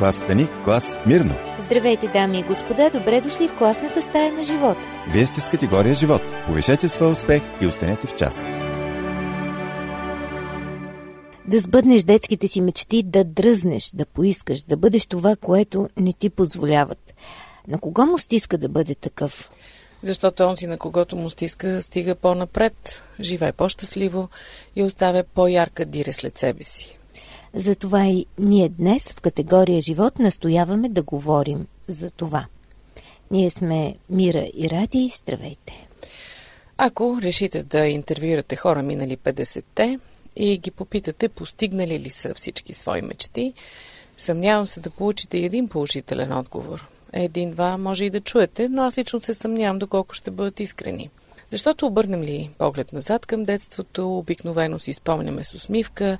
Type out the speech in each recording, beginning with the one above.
Клас Таник, клас Мирно. Здравейте, дами и господа, добре дошли в класната стая на живот. Вие сте с категория живот. Повишете своя успех и останете в час. Да сбъднеш детските си мечти, да дръзнеш, да поискаш, да бъдеш това, което не ти позволяват. На кого му стиска да бъде такъв? Защото он си на когото му стиска стига по-напред, живее по-щастливо и оставя по-ярка дире след себе си. Затова и ние днес в категория живот настояваме да говорим за това. Ние сме Мира и Ради. Здравейте! Ако решите да интервюирате хора минали 50-те и ги попитате постигнали ли са всички свои мечти, съмнявам се да получите един положителен отговор. Един-два може и да чуете, но аз лично се съмнявам доколко ще бъдат искрени. Защото обърнем ли поглед назад към детството, обикновено си спомняме с усмивка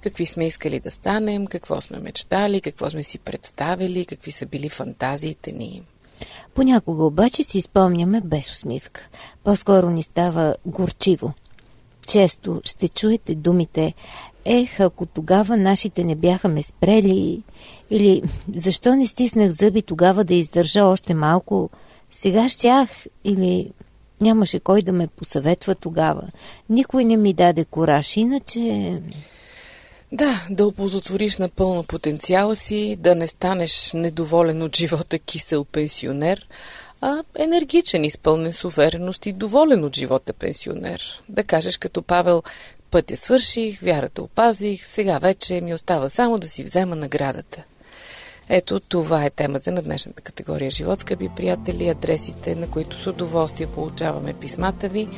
какви сме искали да станем, какво сме мечтали, какво сме си представили, какви са били фантазиите ни. Понякога обаче си спомняме без усмивка. По-скоро ни става горчиво. Често ще чуете думите Ех, ако тогава нашите не бяха ме спрели, или защо не стиснах зъби тогава да издържа още малко, сега щях, или Нямаше кой да ме посъветва тогава. Никой не ми даде кораж, иначе... Да, да оползотвориш напълно потенциала си, да не станеш недоволен от живота кисел пенсионер, а енергичен, изпълнен с увереност и доволен от живота пенсионер. Да кажеш като Павел, пътя свърших, вярата опазих, сега вече ми остава само да си взема наградата. Ето това е темата на днешната категория живот, скъпи приятели, адресите, на които с удоволствие получаваме писмата ви.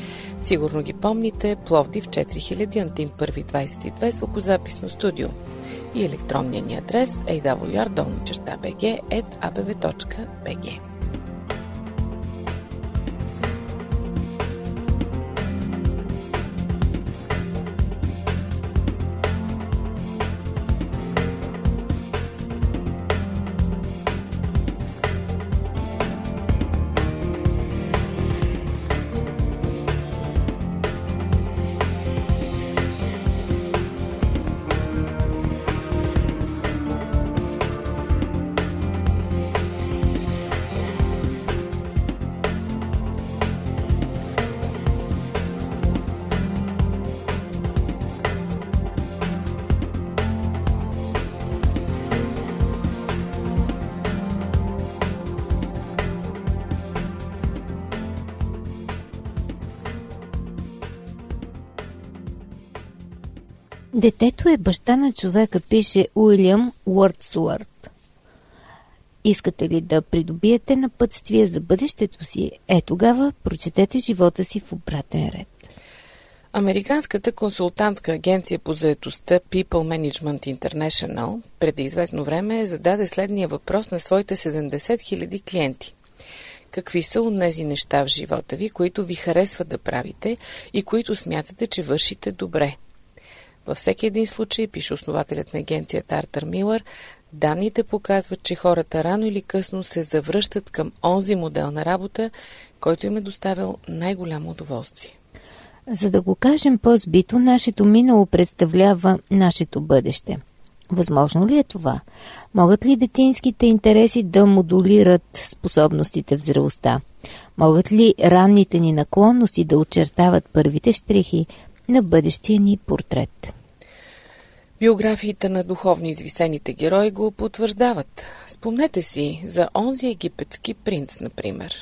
Сигурно ги помните. Пловдив 4000, Антим 1 22, звукозаписно студио и електронния ни адрес awr.bg.abv.bg. Детето е баща на човека, пише Уилям Уърдсуърт. Искате ли да придобиете напътствие за бъдещето си? Е, тогава прочетете живота си в обратен ред. Американската консултантска агенция по заедостта People Management International преди известно време зададе следния въпрос на своите 70 000 клиенти. Какви са онези неща в живота ви, които ви харесват да правите и които смятате, че вършите добре? Във всеки един случай, пише основателят на агенцията Артър Милър, данните показват, че хората рано или късно се завръщат към онзи модел на работа, който им е доставил най-голямо удоволствие. За да го кажем по-збито, нашето минало представлява нашето бъдеще. Възможно ли е това? Могат ли детинските интереси да модулират способностите в зрелостта? Могат ли ранните ни наклонности да очертават първите штрихи на бъдещия ни портрет. Биографиите на духовно извисените герои го потвърждават. Спомнете си за онзи египетски принц, например.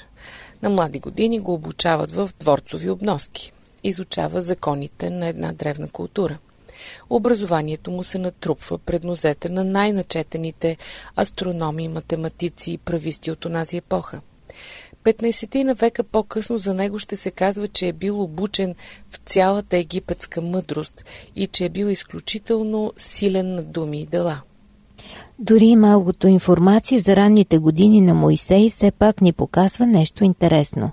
На млади години го обучават в дворцови обноски. Изучава законите на една древна култура. Образованието му се натрупва пред нозете на най-начетените астрономи, математици и прависти от онази епоха – 15 на века по-късно за него ще се казва, че е бил обучен в цялата египетска мъдрост и че е бил изключително силен на думи и дела. Дори малкото информация за ранните години на Моисей все пак ни показва нещо интересно.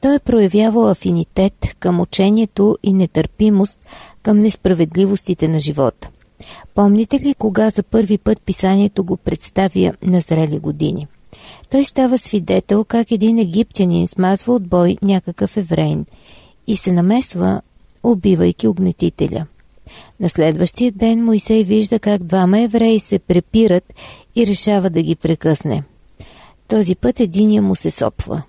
Той е проявявал афинитет към учението и нетърпимост към несправедливостите на живота. Помните ли кога за първи път писанието го представя на зрели години? Той става свидетел как един египтянин смазва от бой някакъв еврейн и се намесва, убивайки огнетителя. На следващия ден Моисей вижда как двама евреи се препират и решава да ги прекъсне. Този път единия му се сопва.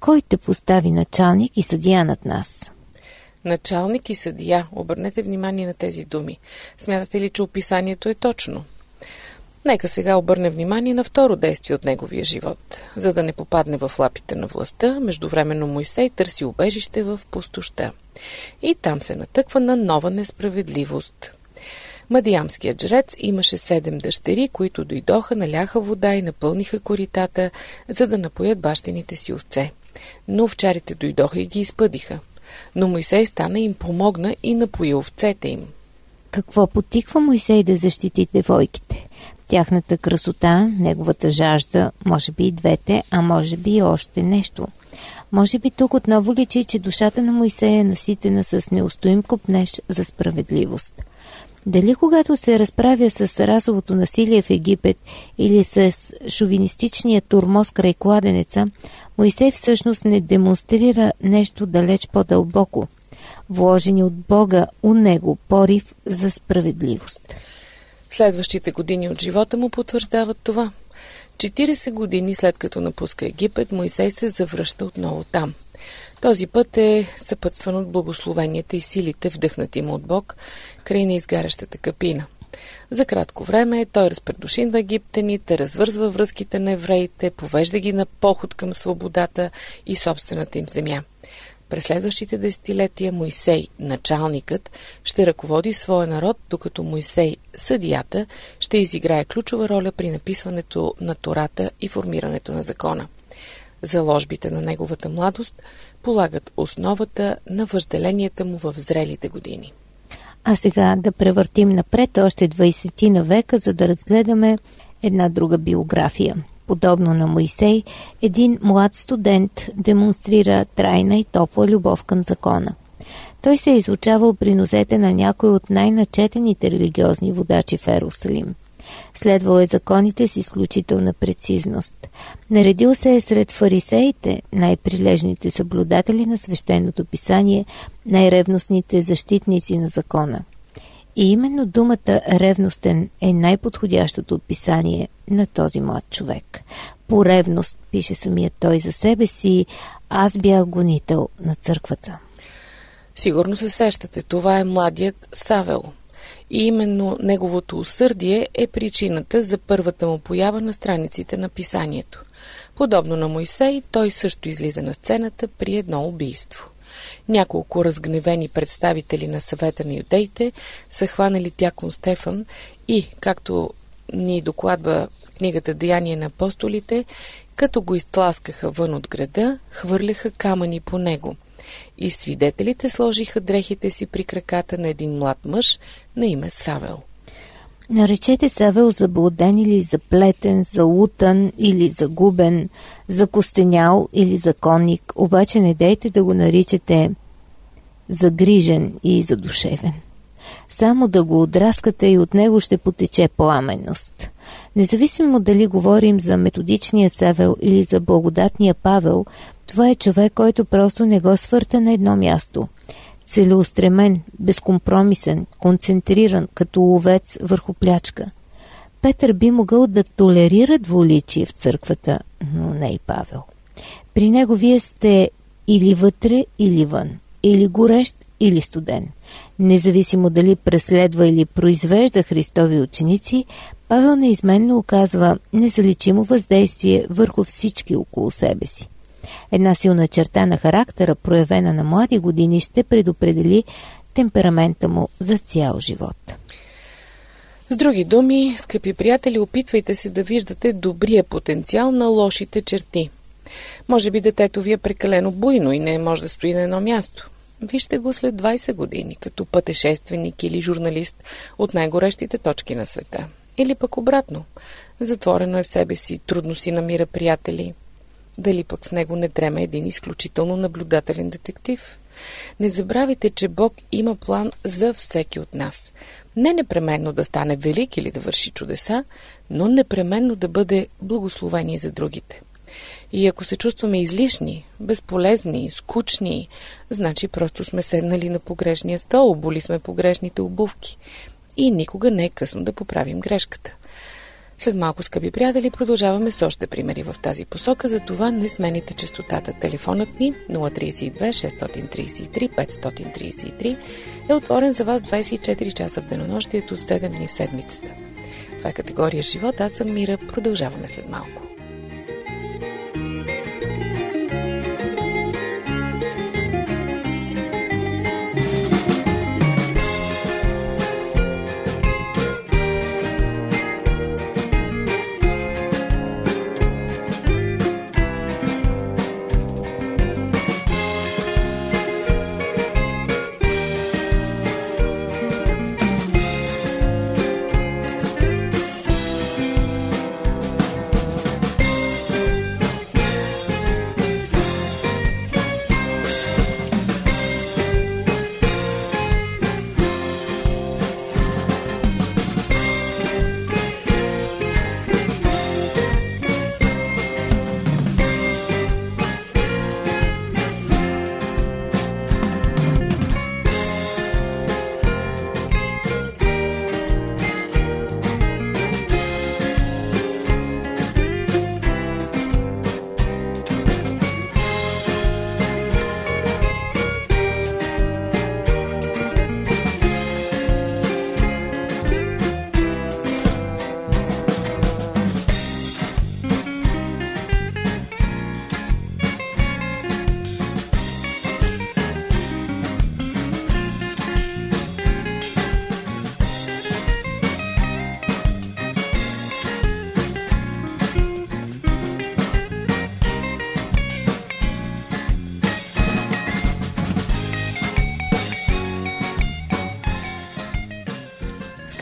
Кой те постави началник и съдия над нас? Началник и съдия. Обърнете внимание на тези думи. Смятате ли, че описанието е точно? Нека сега обърне внимание на второ действие от неговия живот. За да не попадне в лапите на властта, междувременно Моисей търси убежище в пустоща. И там се натъква на нова несправедливост. Мадиамският жрец имаше седем дъщери, които дойдоха, наляха вода и напълниха коритата, за да напоят бащените си овце. Но овчарите дойдоха и ги изпъдиха. Но Моисей стана им помогна и напои овцете им. Какво потиква Моисей да защити девойките? Тяхната красота, неговата жажда, може би и двете, а може би и още нещо. Може би тук отново личи, че душата на Моисея е наситена с неустоим купнеж за справедливост. Дали когато се разправя с расовото насилие в Египет или с шовинистичния турмоз край кладенеца, Моисей всъщност не демонстрира нещо далеч по-дълбоко, вложени от Бога у него порив за справедливост. Следващите години от живота му потвърждават това. 40 години след като напуска Египет, Моисей се завръща отново там. Този път е съпътстван от благословенията и силите, вдъхнати му от Бог, край на изгарящата капина. За кратко време той разпредушинва египтяните, развързва връзките на евреите, повежда ги на поход към свободата и собствената им земя. През следващите десетилетия Моисей, началникът, ще ръководи своя народ, докато Моисей, съдията, ще изиграе ключова роля при написването на Тората и формирането на закона. Заложбите на неговата младост полагат основата на въжделенията му в зрелите години. А сега да превъртим напред още 20 на века, за да разгледаме една друга биография – Подобно на Моисей, един млад студент демонстрира трайна и топла любов към закона. Той се е изучавал при нозете на някой от най-начетените религиозни водачи в Ерусалим. Следвал е законите с изключителна прецизност. Наредил се е сред фарисеите, най-прилежните съблюдатели на свещеното писание, най-ревностните защитници на закона – и именно думата ревностен е най-подходящото описание на този млад човек. По ревност, пише самият той за себе си, аз бях гонител на църквата. Сигурно се сещате, това е младият Савел. И именно неговото усърдие е причината за първата му поява на страниците на писанието. Подобно на Моисей, той също излиза на сцената при едно убийство. Няколко разгневени представители на съвета на юдеите са хванали дякон Стефан и, както ни докладва книгата Деяние на апостолите, като го изтласкаха вън от града, хвърляха камъни по него. И свидетелите сложиха дрехите си при краката на един млад мъж на име Савел. Наречете Савел заблуден или заплетен, залутан или загубен, закостенял или законник, обаче не дейте да го наричате загрижен и задушевен. Само да го отраскате и от него ще потече пламенност. Независимо дали говорим за методичния Савел или за благодатния Павел, това е човек, който просто не го свърта на едно място – целеустремен, безкомпромисен, концентриран, като ловец върху плячка. Петър би могъл да толерира дволичие в църквата, но не и Павел. При него вие сте или вътре, или вън, или горещ, или студен. Независимо дали преследва или произвежда Христови ученици, Павел неизменно оказва незаличимо въздействие върху всички около себе си. Една силна черта на характера, проявена на млади години, ще предопредели темперамента му за цял живот. С други думи, скъпи приятели, опитвайте се да виждате добрия потенциал на лошите черти. Може би детето ви е прекалено буйно и не може да стои на едно място. Вижте го след 20 години, като пътешественик или журналист от най-горещите точки на света. Или пък обратно. Затворено е в себе си, трудно си намира приятели, дали пък в него не дреме един изключително наблюдателен детектив? Не забравяйте, че Бог има план за всеки от нас. Не непременно да стане велик или да върши чудеса, но непременно да бъде благословение за другите. И ако се чувстваме излишни, безполезни, скучни, значи просто сме седнали на погрешния стол, оболи сме погрешните обувки. И никога не е късно да поправим грешката. След малко, скъпи приятели, продължаваме с още примери в тази посока, за това не смените частотата. Телефонът ни 032 633 533 е отворен за вас 24 часа в денонощието, 7 дни в седмицата. Това е категория живот. Аз съм Мира. Продължаваме след малко.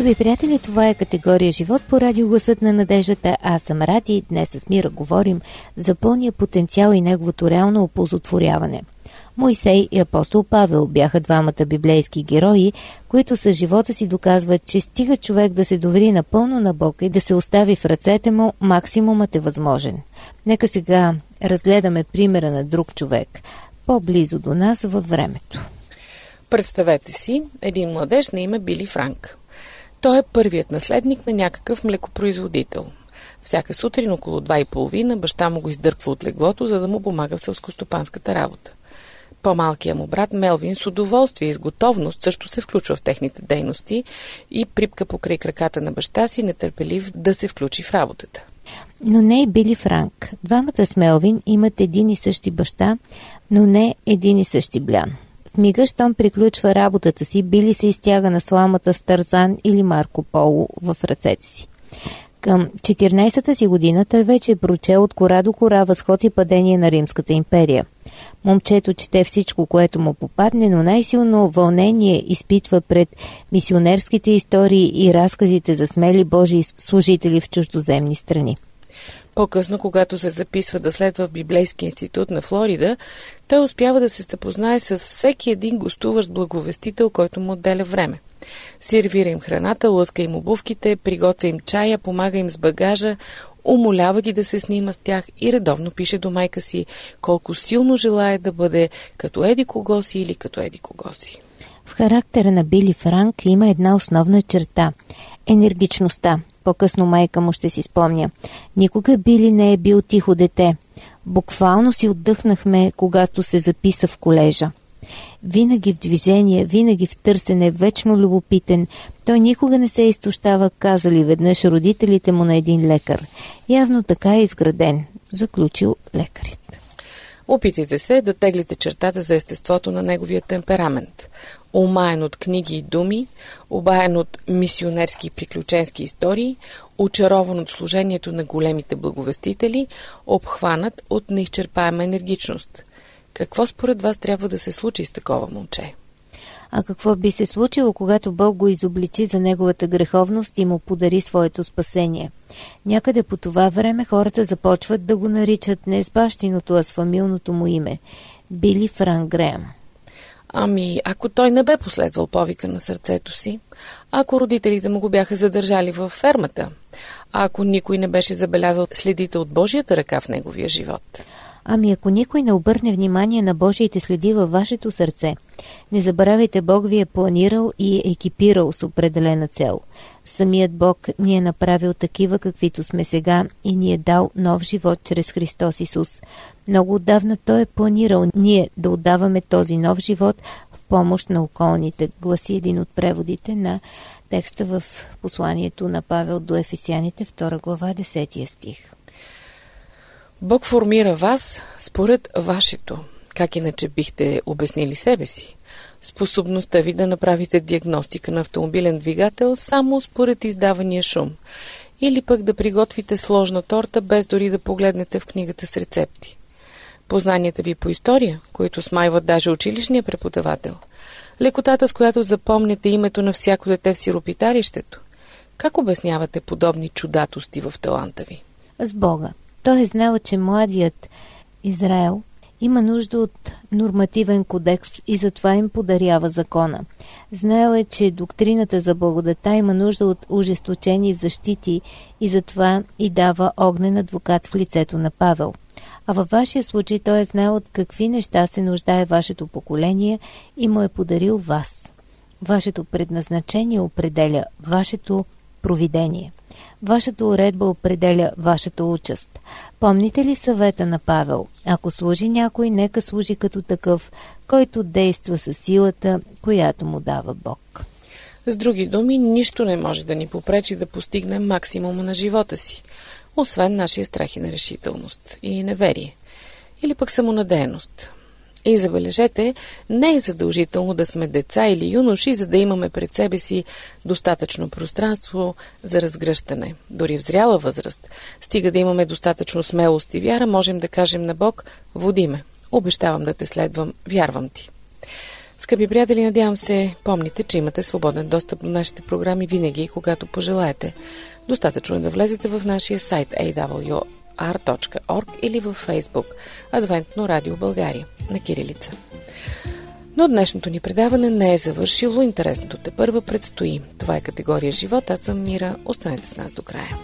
Скъпи приятели, това е категория живот по радиогласът на надеждата. Аз съм Ради. Днес с Мира говорим за пълния потенциал и неговото реално оползотворяване. Моисей и апостол Павел бяха двамата библейски герои, които с живота си доказват, че стига човек да се довери напълно на Бог и да се остави в ръцете му, максимумът е възможен. Нека сега разгледаме примера на друг човек, по-близо до нас във времето. Представете си един младеж на име Били Франк. Той е първият наследник на някакъв млекопроизводител. Всяка сутрин около два и половина баща му го издърпва от леглото, за да му помага в селскостопанската работа. По-малкият му брат Мелвин с удоволствие и с готовност също се включва в техните дейности и припка покрай краката на баща си, нетърпелив да се включи в работата. Но не и Били Франк. Двамата с Мелвин имат един и същи баща, но не един и същи блян. В мига, щом приключва работата си, Били се изтяга на сламата с Тарзан или Марко Поло в ръцете си. Към 14-та си година той вече е прочел от кора до кора възход и падение на Римската империя. Момчето чете всичко, което му попадне, но най-силно вълнение изпитва пред мисионерските истории и разказите за смели Божии служители в чуждоземни страни. По-късно, когато се записва да следва в Библейски институт на Флорида, той успява да се запознае с всеки един гостуващ благовестител, който му отделя време. Сервира им храната, лъска им обувките, приготвя им чая, помага им с багажа, умолява ги да се снима с тях и редовно пише до майка си колко силно желая да бъде като еди кого си или като еди кого си. В характера на Били Франк има една основна черта – енергичността. По-късно майка му ще си спомня. Никога Били не е бил тихо дете. Буквално си отдъхнахме, когато се записа в колежа. Винаги в движение, винаги в търсене, вечно любопитен. Той никога не се изтощава, казали веднъж родителите му на един лекар. Явно така е изграден, заключил лекарит. Опитайте се да теглите чертата за естеството на неговия темперамент. Омаен от книги и думи, обаен от мисионерски и приключенски истории, очарован от служението на големите благовестители, обхванат от неизчерпаема енергичност. Какво според вас трябва да се случи с такова момче? А какво би се случило, когато Бог го изобличи за неговата греховност и му подари своето спасение? Някъде по това време хората започват да го наричат не с бащиното, а с фамилното му име – Били Франк Греъм. Ами, ако той не бе последвал повика на сърцето си, ако родителите му го бяха задържали във фермата, ако никой не беше забелязал следите от Божията ръка в неговия живот? Ами ако никой не обърне внимание на Божиите следи във вашето сърце, не забравяйте, Бог ви е планирал и екипирал с определена цел. Самият Бог ни е направил такива, каквито сме сега и ни е дал нов живот чрез Христос Исус. Много отдавна Той е планирал ние да отдаваме този нов живот в помощ на околните, гласи един от преводите на текста в посланието на Павел до Ефесяните, 2 глава, 10 стих. Бог формира вас според вашето. Как иначе бихте обяснили себе си? Способността ви да направите диагностика на автомобилен двигател само според издавания шум. Или пък да приготвите сложна торта, без дори да погледнете в книгата с рецепти. Познанията ви по история, които смайват даже училищния преподавател. Лекотата, с която запомняте името на всяко дете в сиропиталището. Как обяснявате подобни чудатости в таланта ви? С Бога. Той е знал, че младият Израел има нужда от нормативен кодекс и затова им подарява закона. Знаел е, че доктрината за благодата има нужда от ужесточени защити и затова и дава огнен адвокат в лицето на Павел. А във вашия случай той е знаел от какви неща се нуждае вашето поколение и му е подарил вас. Вашето предназначение определя вашето провидение. Вашата уредба определя вашата участ. Помните ли съвета на Павел? Ако служи някой, нека служи като такъв, който действа със силата, която му дава Бог. С други думи, нищо не може да ни попречи да постигнем максимума на живота си, освен нашия страх и нерешителност и неверие. Или пък самонадеяност. И забележете, не е задължително да сме деца или юноши, за да имаме пред себе си достатъчно пространство за разгръщане. Дори в зряла възраст, стига да имаме достатъчно смелост и вяра, можем да кажем на Бог, води ме, обещавам да те следвам, вярвам ти. Скъпи приятели, надявам се, помните, че имате свободен достъп до нашите програми винаги, когато пожелаете. Достатъчно е да влезете в нашия сайт AW awr.org или във Facebook Адвентно радио България на Кирилица. Но днешното ни предаване не е завършило. Интересното те първа предстои. Това е категория живот. Аз съм Мира. Останете с нас до края.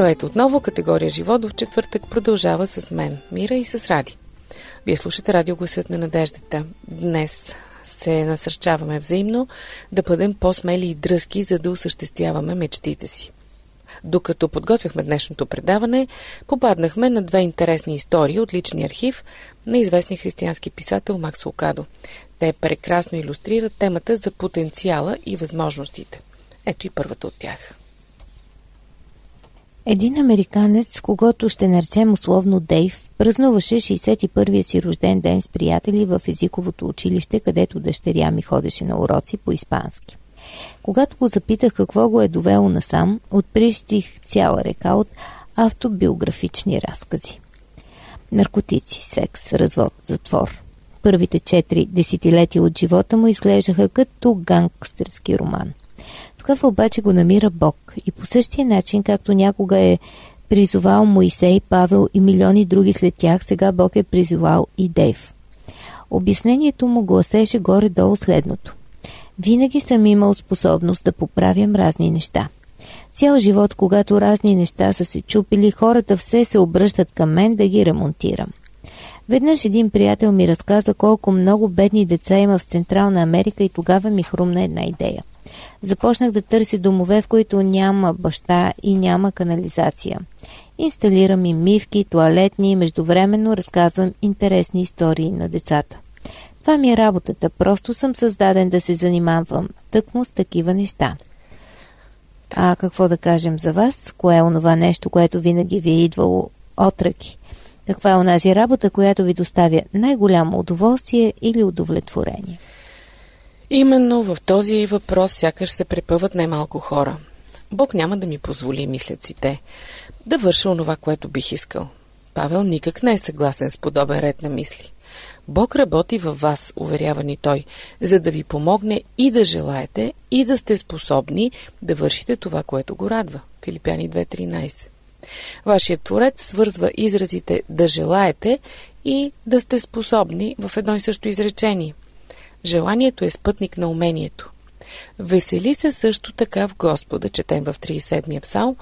Здравейте отново, категория Живот в четвъртък продължава с мен, Мира и с Ради. Вие слушате радио Гласът на надеждата. Днес се насърчаваме взаимно да бъдем по-смели и дръзки, за да осъществяваме мечтите си. Докато подготвяхме днешното предаване, попаднахме на две интересни истории от личния архив на известния християнски писател Макс Лукадо. Те прекрасно иллюстрират темата за потенциала и възможностите. Ето и първата от тях. Един американец, когато ще наречем условно Дейв, празнуваше 61-я си рожден ден с приятели в езиковото училище, където дъщеря ми ходеше на уроци по испански. Когато го запитах какво го е довело насам, отпристих цяла река от автобиографични разкази. Наркотици, секс, развод, затвор. Първите четири десетилетия от живота му изглеждаха като гангстерски роман. Тогава обаче го намира Бог и по същия начин, както някога е призовал Моисей, Павел и милиони други след тях, сега Бог е призовал и Дейв. Обяснението му гласеше горе-долу следното. Винаги съм имал способност да поправям разни неща. Цял живот, когато разни неща са се чупили, хората все се обръщат към мен да ги ремонтирам. Веднъж един приятел ми разказа колко много бедни деца има в Централна Америка и тогава ми хрумна една идея. Започнах да търся домове, в които няма баща и няма канализация. Инсталирам им мивки, туалетни и междувременно разказвам интересни истории на децата. Това ми е работата, просто съм създаден да се занимавам тъкмо с такива неща. А какво да кажем за вас? Кое е онова нещо, което винаги ви е идвало от ръки? Каква е онази работа, която ви доставя най-голямо удоволствие или удовлетворение? Именно в този въпрос сякаш се препъват най-малко хора. Бог няма да ми позволи, мислят си те, да върша онова, което бих искал. Павел никак не е съгласен с подобен ред на мисли. Бог работи във вас, уверява ни той, за да ви помогне и да желаете, и да сте способни да вършите това, което го радва. Филипяни 2.13 Вашият творец свързва изразите да желаете и да сте способни в едно и също изречение. Желанието е спътник на умението. Весели се също така в Господа, четем в 37-я псалм,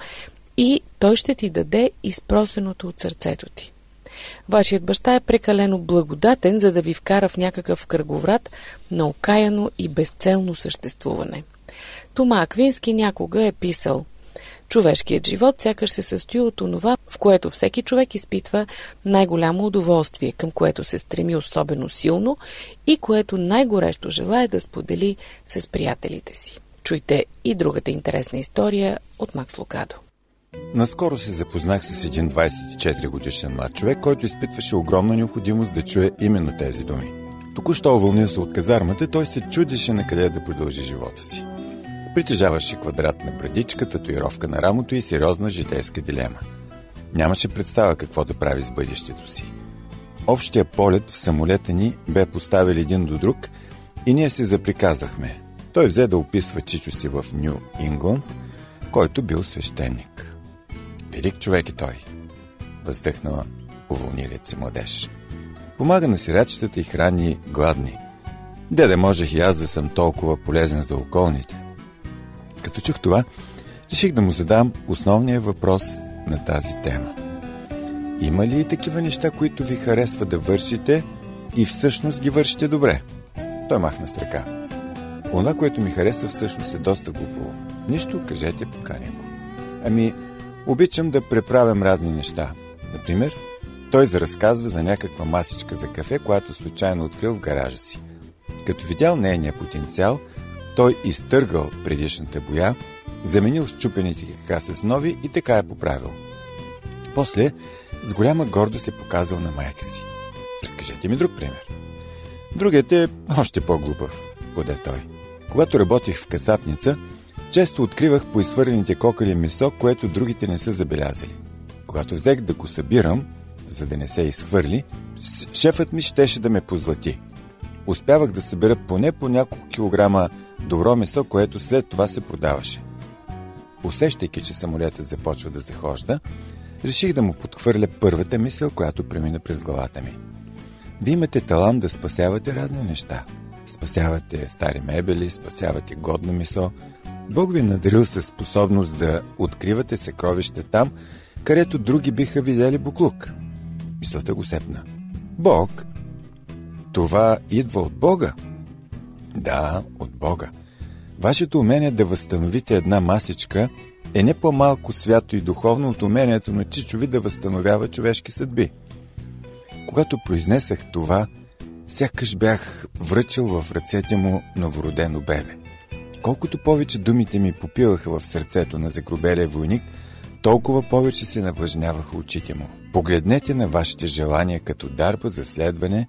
и Той ще ти даде изпросеното от сърцето ти. Вашият баща е прекалено благодатен, за да ви вкара в някакъв кръговрат на окаяно и безцелно съществуване. Тома Аквински някога е писал Човешкият живот сякаш се състои от онова, в което всеки човек изпитва най-голямо удоволствие, към което се стреми особено силно и което най-горещо желая да сподели с приятелите си. Чуйте и другата интересна история от Макс Лукадо. Наскоро се запознах с един 24 годишен млад човек, който изпитваше огромна необходимост да чуе именно тези думи. Току-що уволнил се от казармата, той се чудеше на къде да продължи живота си. Притежаваше квадратна брадичка, татуировка на рамото и сериозна житейска дилема. Нямаше представа какво да прави с бъдещето си. Общия полет в самолета ни бе поставил един до друг и ние се заприказахме. Той взе да описва чичо си в Нью Ингланд, който бил свещеник. Велик човек е той, въздъхнала уволнилият се младеж. Помага на сирачетата и храни гладни. Де можех и аз да съм толкова полезен за околните. Като чух това, реших да му задам основния въпрос на тази тема. Има ли такива неща, които ви харесва да вършите и всъщност ги вършите добре? Той махна с ръка. Онова, което ми харесва всъщност е доста глупаво. Нищо, кажете, поканя го. Ами, Обичам да преправям разни неща. Например, той заразказва за някаква масичка за кафе, която случайно открил в гаража си. Като видял нейния потенциал, той изтъргал предишната боя, заменил счупените кака с нови и така е поправил. После, с голяма гордост е показал на майка си. Разкажете ми друг пример. Другият е още по-глупав, поде той. Когато работих в касапница, често откривах по изхвърлените кокали месо, което другите не са забелязали. Когато взех да го събирам, за да не се изхвърли, шефът ми щеше да ме позлати. Успявах да събера поне по няколко килограма добро месо, което след това се продаваше. Усещайки, че самолетът започва да захожда, реших да му подхвърля първата мисъл, която премина през главата ми. Вие имате талант да спасявате разни неща. Спасявате стари мебели, спасявате годно месо, Бог ви е надарил със способност да откривате съкровища там, където други биха видели буклук. Мисълта го сепна. Бог? Това идва от Бога? Да, от Бога. Вашето умение да възстановите една масичка е не по-малко свято и духовно от умението на Чичови да възстановява човешки съдби. Когато произнесах това, сякаш бях връчил в ръцете му новородено бебе. Колкото повече думите ми попиваха в сърцето на загробелия войник, толкова повече се навлажняваха очите му. Погледнете на вашите желания като дарба за следване,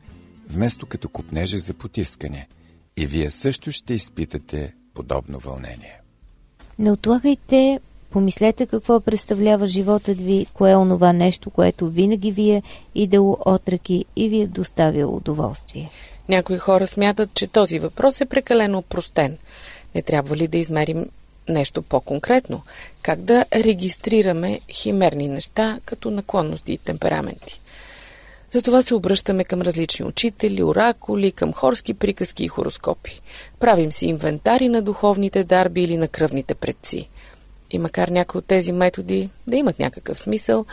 вместо като купнежа за потискане. И вие също ще изпитате подобно вълнение. Не отлагайте Помислете какво представлява животът ви, кое е онова нещо, което винаги ви е идало от ръки и ви е доставило удоволствие. Някои хора смятат, че този въпрос е прекалено простен. Не трябва ли да измерим нещо по-конкретно? Как да регистрираме химерни неща, като наклонности и темпераменти? Затова се обръщаме към различни учители, оракули, към хорски приказки и хороскопи. Правим си инвентари на духовните дарби или на кръвните предци. И макар някои от тези методи да имат някакъв смисъл,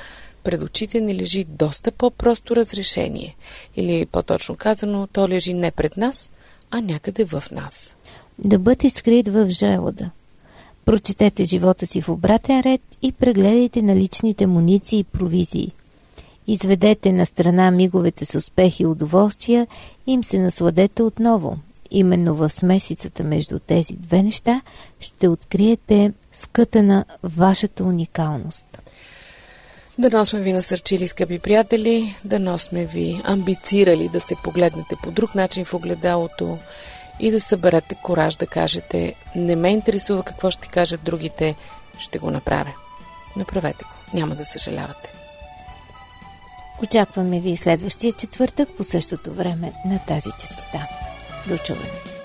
пред очите ни лежи доста по-просто разрешение. Или по-точно казано, то лежи не пред нас, а някъде в нас. Да бъде скрит в желода. Прочетете живота си в обратен ред и прегледайте наличните муниции и провизии. Изведете на страна миговете с успех и удоволствия и им се насладете отново. Именно в смесицата между тези две неща ще откриете скъта на вашата уникалност. Дано сме ви насърчили, скъпи приятели, дано сме ви амбицирали да се погледнете по друг начин в огледалото и да съберете кораж да кажете не ме интересува какво ще кажат другите, ще го направя. Направете го, няма да съжалявате. Очакваме ви следващия четвъртък по същото време на тази частота. До чуване!